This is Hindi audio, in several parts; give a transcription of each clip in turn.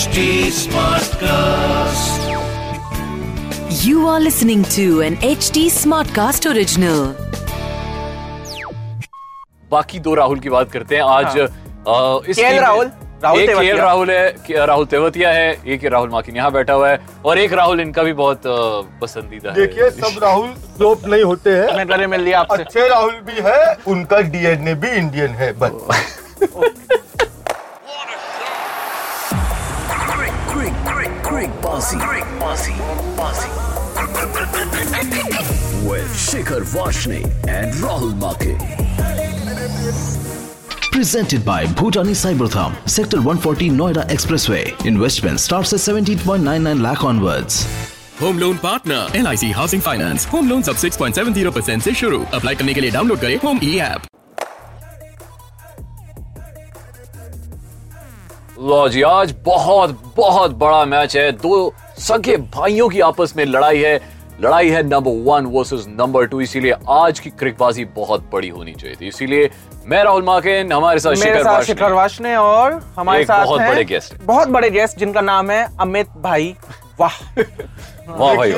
HD Smartcast. You are listening to an HD Smartcast original. बाकी दो राहुल की बात करते हैं आज हाँ। अ, इस राहुल, राहुल एक केएल तेवतिया। राहुल है राहुल तेवतिया है एक राहुल माकिन यहाँ बैठा हुआ है और एक राहुल इनका भी बहुत पसंदीदा है देखिए सब राहुल फ्लोप नहीं होते हैं मैं गले मिल लिया आपसे अच्छे राहुल भी है उनका डीएनए भी इंडियन है बस Bossy. Greek Bossy. Bossy. With Shikhar Vashne and Rahul Make. Presented by Bhutani Cybertham, Sector 140 Noida Expressway. Investment starts at 17.99 lakh onwards. Home loan partner L I C housing finance home loan सब 6.70 परसेंट ऐसी शुरू अप्लाई करने के लिए डाउनलोड करें होम ई ऐप लो जी आज बहुत बहुत बड़ा मैच है। दो सगे भाइयों की आपस में लड़ाई है। लड़ाई है number one versus number two इसीलिए आज की क्रिकबाजी बहुत बड़ी होनी चाहिए थी। इसीलिए मैं राहुल माकिन हमारे साथ शिखर साथ। शिखर वाशने और हमारे एक साथ बहुत बड़े गेस्ट। बहुत बड़े गेस्ट जिनका नाम है अमित भाई। वाह। वाह भाई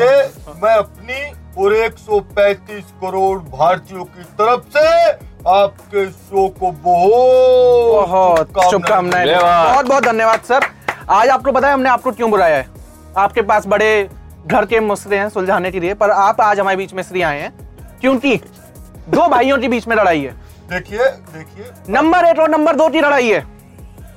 मैं अपनी और 135 करोड़ भारतीयों की तरफ़ से आपके शो को बहुत बहुत शुभकामनाएँ। बहुत बहुत धन्यवाद सर। आज आपको पता है हमने आपको क्यों बुलाया है? आपके पास बड़े घर के मसले हैं सुलझाने के लिए पर आप आज हमारे बीच में श्री आए हैं क्योंकि दो भाइयों के बीच में लड़ाई है। देखिए देखिए। नंबर एक और नंबर दो की लड़ाई है।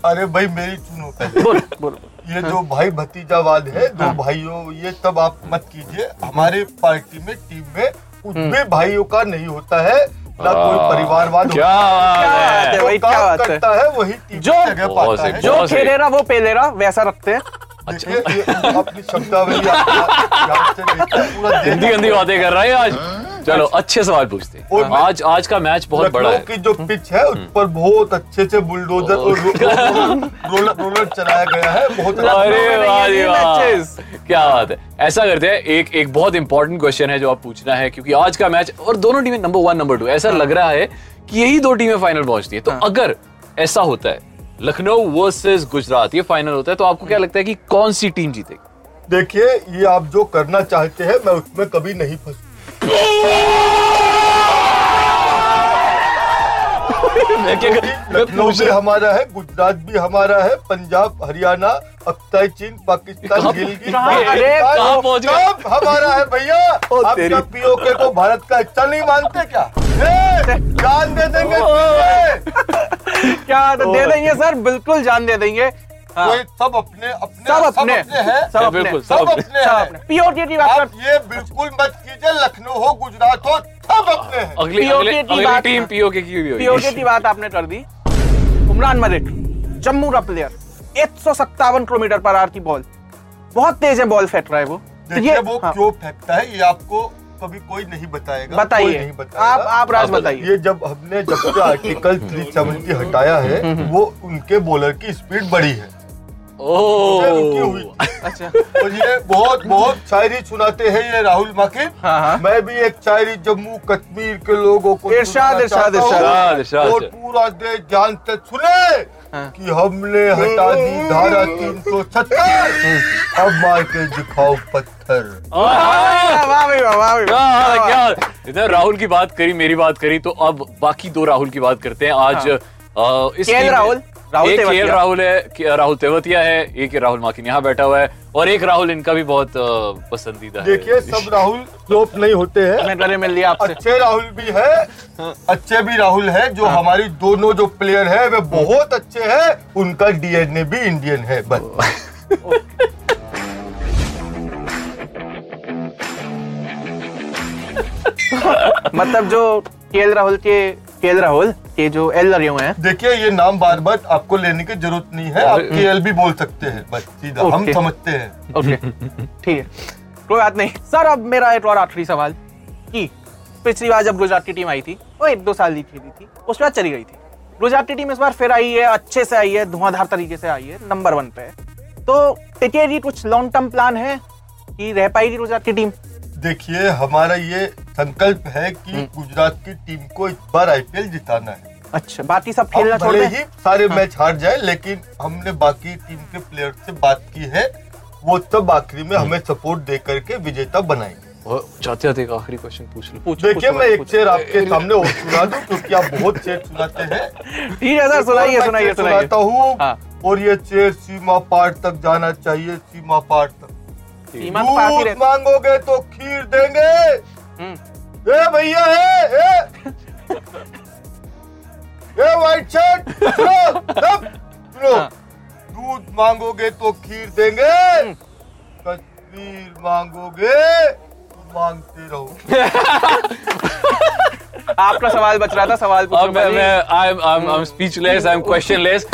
अरे भाई मेरी सुनो पहले। बोलो बोलो। ये जो भाई भतीजावाद है दो हाँ। भाइयों ये तब आप मत कीजिए। हमारे पार्टी में टीम में उसमें भाइयों का नहीं होता है। ना कोई परिवारवाद क्या बात है वही क्या बात है? है वही जो- जगह बहुत पाता है जो। खेलेरा वो पेलेरा वैसा रखते हैं अच्छा गंदी गंदी बातें कर रहा है आज चलो अच्छे। सवाल पूछते हैं। और आज आज का मैच बहुत बड़ा है। की जो पिच है उस पर बहुत अच्छे से बुलडोजर और रोलर रोलर चलाया गया है। बहुत अच्छा। अरे matches। क्या बात है। ऐसा करते हैं एक एक बहुत इंपॉर्टेंट क्वेश्चन है जो आप पूछना है क्योंकि आज का मैच और दोनों टीमें नंबर वन नंबर टू ऐसा लग रहा है कि यही दो टीमें फाइनल पहुँचती है। तो अगर ऐसा होता है लखनऊ वर्सेस गुजरात ये फाइनल होता है तो आपको क्या लगता है कि कौन सी टीम जीतेगी? देखिए ये आप जो करना चाहते हैं मैं उसमें कभी नहीं फंस। लखनऊ भी हमारा है गुजरात भी हमारा है पंजाब हरियाणा अख्तर चीन पाकिस्तान गिलगित? सब हमारा है भैया। ओ, आप क्या पीओके को भारत का हिस्सा नहीं मानते क्या? जान दे देंगे क्या तो दे देंगे सर? बिल्कुल जान दे देंगे। हाँ। सब अपने अपने सब अपने। सब अपने सब अपने। हैं। पीओटी की बात आप ये बिल्कुल मत कीजिए लखनऊ हो गुजरात हो सब अपने अगली अगली की अगली बात- टीम पीओके की भी पीओके की बात आपने कर दी। उमरान मलिक जम्मू का प्लेयर एक सौ सत्तावन किलोमीटर पर आर की बॉल बहुत तेज है बॉल फेंक रहा है वो। तो देखिए ये वो हाँ, क्यों फेंकता है ये आपको कभी कोई नहीं बताएगा बताइए। नहीं बताएगा। आप आप राज बताइए। ये जब हमने जब से आर्टिकल 370 हटाया है वो उनके बॉलर की स्पीड बढ़ी है। हुई। अच्छा और ये बहुत बहुत शायरी सुनाते हैं ये राहुल माकिन हाँ, हाँ। मैं भी एक शायरी जम्मू कश्मीर के लोगों को इरशाद, इरशाद, इरशाद, इरशाद। और पूरा देश से सुने हाँ। कि हमने हटा दी धारा तीन सौ छत्तर अब मार के दिखाओ पत्थर वाह वाह भाई, वाह, वाह भाई, क्या वाह। हाल क्या हाल? इधर राहुल की बात करी मेरी बात करी तो अब बाकी दो राहुल की बात करते हैं आज इस राहुल, राहुल एक। राहुल है राहुल तेवतिया है एक राहुल माकिन यहाँ बैठा हुआ है और एक राहुल इनका भी बहुत पसंदीदा है। देखिए सब राहुल फ्लोप नहीं होते हैं। मैं गले मिल लिया आपसे। अच्छे राहुल भी है अच्छे भी राहुल है जो हमारी दोनों जो प्लेयर है वे बहुत अच्छे हैं उनका डीएनए भी इंडियन है बस। मतलब जो केएल राहुल के केएल राहुल? के जो एल रहे हुए हैं। देखिए ये नाम बार बार आपको लेने की ज़रूरत नहीं है। आप केएल भी बोल सकते हैं बस सीधा। हम समझते हैं। ओके ठीक है। कोई बात नहीं। सर अब मेरा एक और आखिरी सवाल कि पिछली बार जब गुजरात की टीम आई थी वो एक दो साल की खेली थी उसके बाद चली गई थी। गुजरात की टीम इस बार फिर आई है अच्छे से आई है धुआंधार तरीके से आई है नंबर वन पे तो टिके जी कुछ लॉन्ग टर्म प्लान है कि रह पाएगी गुजरात की टीम? देखिए हमारा ये संकल्प है कि गुजरात की टीम को इस बार आईपीएल जिताना है। अच्छा बाकी सब खेलना छोड़ दें? ही सारे मैच हार जाए लेकिन हमने बाकी टीम के प्लेयर से बात की है वो सब आखिरी में हमें सपोर्ट दे करके विजेता बनाएँगे। जाते जाते आखिरी क्वेश्चन पूछ लो। पूछो, देखिए मैं एक। शेर आपके सामने और सुना दूँ क्योंकि आप बहुत शेर सुनाते हैं। ठीक है सर सुनाइए सुनाइए। सुनाता हूँ हाँ। और ये शेर सीमा पार तक जाना चाहिए सीमा पार तक। सीमा तो पास ही दूध रहती। मांगोगे तो खीर देंगे। हम्म। ए भैया ए ए। A white shirt. दूध मांगोगे तो खीर देंगे। हम्म। तस्वीर मांगोगे तो मांगते रहो। आपका सवाल बच रहा था सवाल पूछो मैं मैं I am I am speechless I am questionless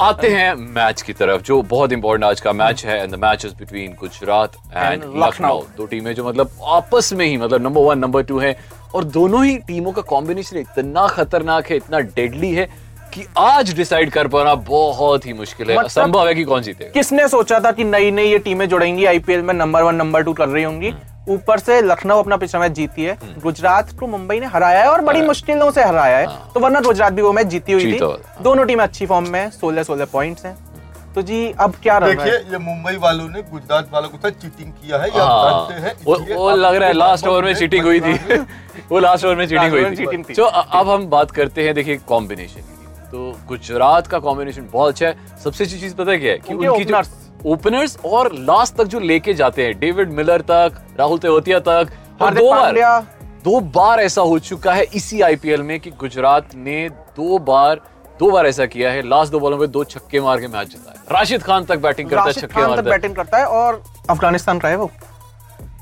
आते हैं मैच की तरफ़ जो बहुत इंपॉर्टेंट आज का मैच है and the match is between Gujarat and Lucknow. दो टीमें जो मतलब आपस में ही मतलब नंबर वन नंबर टू है और दोनों ही टीमों का कॉम्बिनेशन इतना खतरनाक है इतना डेडली है कि आज डिसाइड कर पाना बहुत ही मुश्किल है। मतलब- असंभव है कि कौन जीतेगा। किसने सोचा था कि नई नई ये टीमें जुड़ेंगी आईपीएल में नंबर वन नंबर टू कर रही होंगी? ऊपर से लखनऊ अपना पिछला मैच जीती है। गुजरात को मुंबई ने हराया है और बड़ी मुश्किलों से हराया है। तो वरना गुजरात भी वो मैच जीती हुई थी। दोनों टीमें अच्छी फॉर्म में सोलह सोलह पॉइंट्स हैं। तो जी अब क्या रहा देखिए है ये मुंबई वालों ने गुजरात वालों के साथ चीटिंग किया है ये आप हाँ, वो वो लग रहा है लास्ट ओवर में चीटिंग हुई थी। वो लास्ट ओवर में चीटिंग हुई थी। तो अब हम बात करते हैं देखिए कॉम्बिनेशन की। तो गुजरात का कॉम्बिनेशन बहुत अच्छा है। सबसे अच्छी चीज़ पता है क्या है? कि उनकी जो। ओपनर्स और लास्ट तक जो लेके जाते हैं डेविड मिलर तक राहुल तेवतिया तक और दो बार दो बार ऐसा हो चुका है इसी आईपीएल में कि गुजरात ने दो बार दो बार ऐसा किया है। लास्ट दो बॉलों में दो छक्के मार के मैच जिताया। राशिद खान तक बैटिंग करता है छक्के खान तक मारता है। बैटिंग करता है और अफ़गानिस्तान का है वो।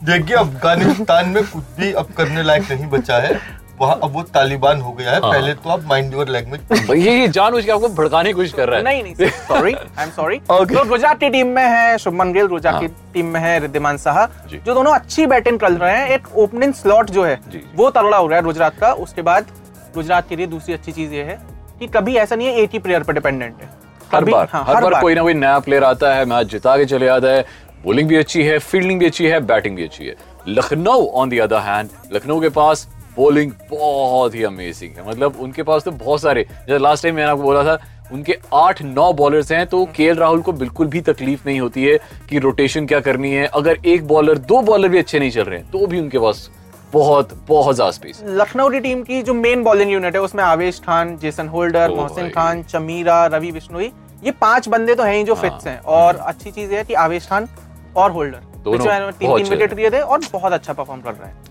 देखिए अफ़गानिस्तान में कुछ भी अब करने लायक नहीं बचा है। वहाँ अब वो तालिबान हो गया है हाँ। पहले तो आप माइंड योर लैंग्वेज ये ये जानबूझ के आपको भड़काने की कोशिश कर रहा है। नहीं नहीं सॉरी आई एम सॉरी. तो गुजरात की टीम में है शुभमन गिल हाँ। की टीम में है रिद्धिमान साहा जो। दोनों अच्छी बैटिंग कर रहे हैं एक ओपनिंग स्लॉट जो है वो तगड़ा हो रहा है गुजरात का। उसके बाद गुजरात के लिए दूसरी अच्छी चीज़ ये है कि कभी ऐसा नहीं है एक ही प्लेयर पर डिपेंडेंट है। हर बार हाँ, हर बार कोई ना कोई नया प्लेयर आता है मैच जिता के चले आता है। बॉलिंग भी अच्छी है फील्डिंग भी अच्छी है बैटिंग भी अच्छी है। Lucknow on the other hand Lucknow के पास बॉलिंग बहुत ही अमेजिंग है। मतलब उनके पास तो बहुत सारे जैसे लास्ट टाइम मैंने आपको बोला था उनके आठ नौ बॉलर्स हैं तो के राहुल को बिल्कुल भी तकलीफ़ नहीं होती है कि रोटेशन क्या करनी है। अगर एक बॉलर दो बॉलर भी अच्छे नहीं चल रहे हैं तो भी उनके पास बहुत बहुत ज़्यादा स्पेस लखनऊ की टीम की जो मेन बॉलिंग यूनिट है उसमें आवेश खान जेसन होल्डर मोहसिन खान चमीरा रवि बिश्नोई ये पाँच बंदे तो हैं ही जो हाँ। फिट्स हैं। और अच्छी चीज़ है कि आवेश खान और होल्डर तीन तीन विकेट हैं। लिए थे और बहुत अच्छा परफॉर्म कर रहे हैं।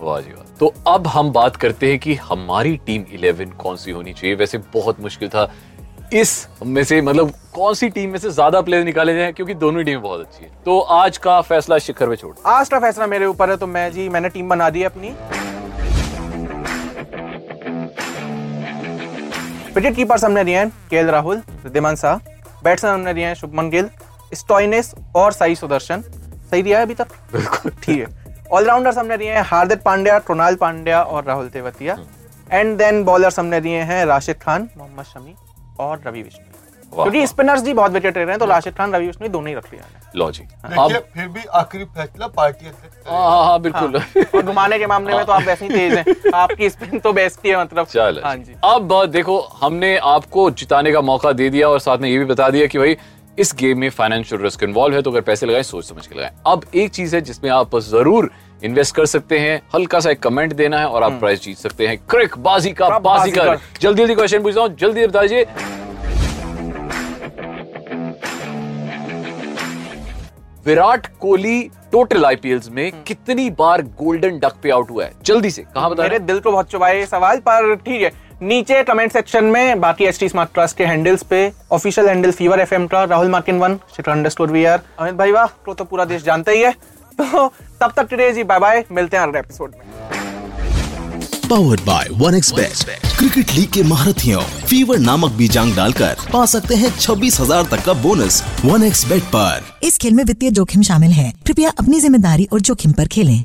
वाह जी वाह। तो अब हम बात करते हैं कि हमारी टीम 11 कौन सी होनी चाहिए? वैसे बहुत मुश्किल था। इस में से मतलब कौन सी टीम में से ज़्यादा प्लेयर निकाले जाएँ? क्योंकि दोनों टीमें बहुत अच्छी है। तो आज का फैसला शिखर पे छोड़ आज का फैसला मेरे ऊपर है तो मैं जी मैंने टीम बना दी है अपनी। विकेट कीपर्स हमने दिए हैं के राहुल रिद्धिमान शाह। बैट्समैन हमने दिए हैं शुभमन गिल स्टॉइनेस और साई सुदर्शन। सही दिया है अभी तक? बिल्कुल। ठीक है। ऑलराउंडर्स हमने दिए हैं हार्दिक पांड्या कृणाल पांड्या और Rahul Tewatia. And then bowlers हमने दिए हैं राशिद खान मोहम्मद शमी और रवि विष्णु। क्योंकि स्पिनर्स जी बहुत विकेट ले रहे हैं तो राशिद खान रवि विष्णु दोनों ही रख लिया है। लो जी। अब फिर भी आखिरी फैसला पार्टी हाँ हाँ हाँ बिल्कुल। और घुमाने के मामले में तो आप वैसे ही तेज हैं। आपकी स्पिन तो बेस्ट ही है मतलब। चलो हाँ जी। अब देखो हमने आपको जिताने का मौका दे दिया और साथ में ये भी बता दिया कि भाई इस गेम में फाइनेंशियल रिस्क इन्वॉल्व है तो अगर पैसे लगाएँ सोच समझ के लगाएँ। अब एक चीज़ है जिसमें आप ज़रूर इन्वेस्ट कर सकते हैं। हल्का सा एक कमेंट देना है और आप प्राइस जीत सकते हैं। क्रिक बाजी का बाजीगर बाजीगर। जल्दी जल्दी क्वेश्चन पूछता हूँ। जल्दी बताइए विराट कोहली टोटल आईपीएल में कितनी बार गोल्डन डक पे आउट हुआ है? जल्दी से कहा बता रहे मेरे दिल को बहुत चुभाए सवाल पर ठीक है। नीचे कमेंट सेक्शन में बाकी एच टी स्मार्ट ट्रस्ट के हैंडल्स पे ऑफिशियल हैंडल फीवर एफ़ का Rahul मार्किन one Shikhar underscore V R Amit भाई वाह तो, तो पूरा देश जानता ही है। तो तब तक टुडे जी बाय बाय मिलते हैं अगले एपिसोड में। Powered by one xbet cricket league के महारथियों फीवर नामक बीजांग डालकर पा सकते हैं छब्बीस हज़ार तक का बोनस वन एक्स बेट पर। इस खेल में वित्तीय जोखिम शामिल है। कृपया अपनी ज़िम्मेदारी और जोखिम पर खेलें।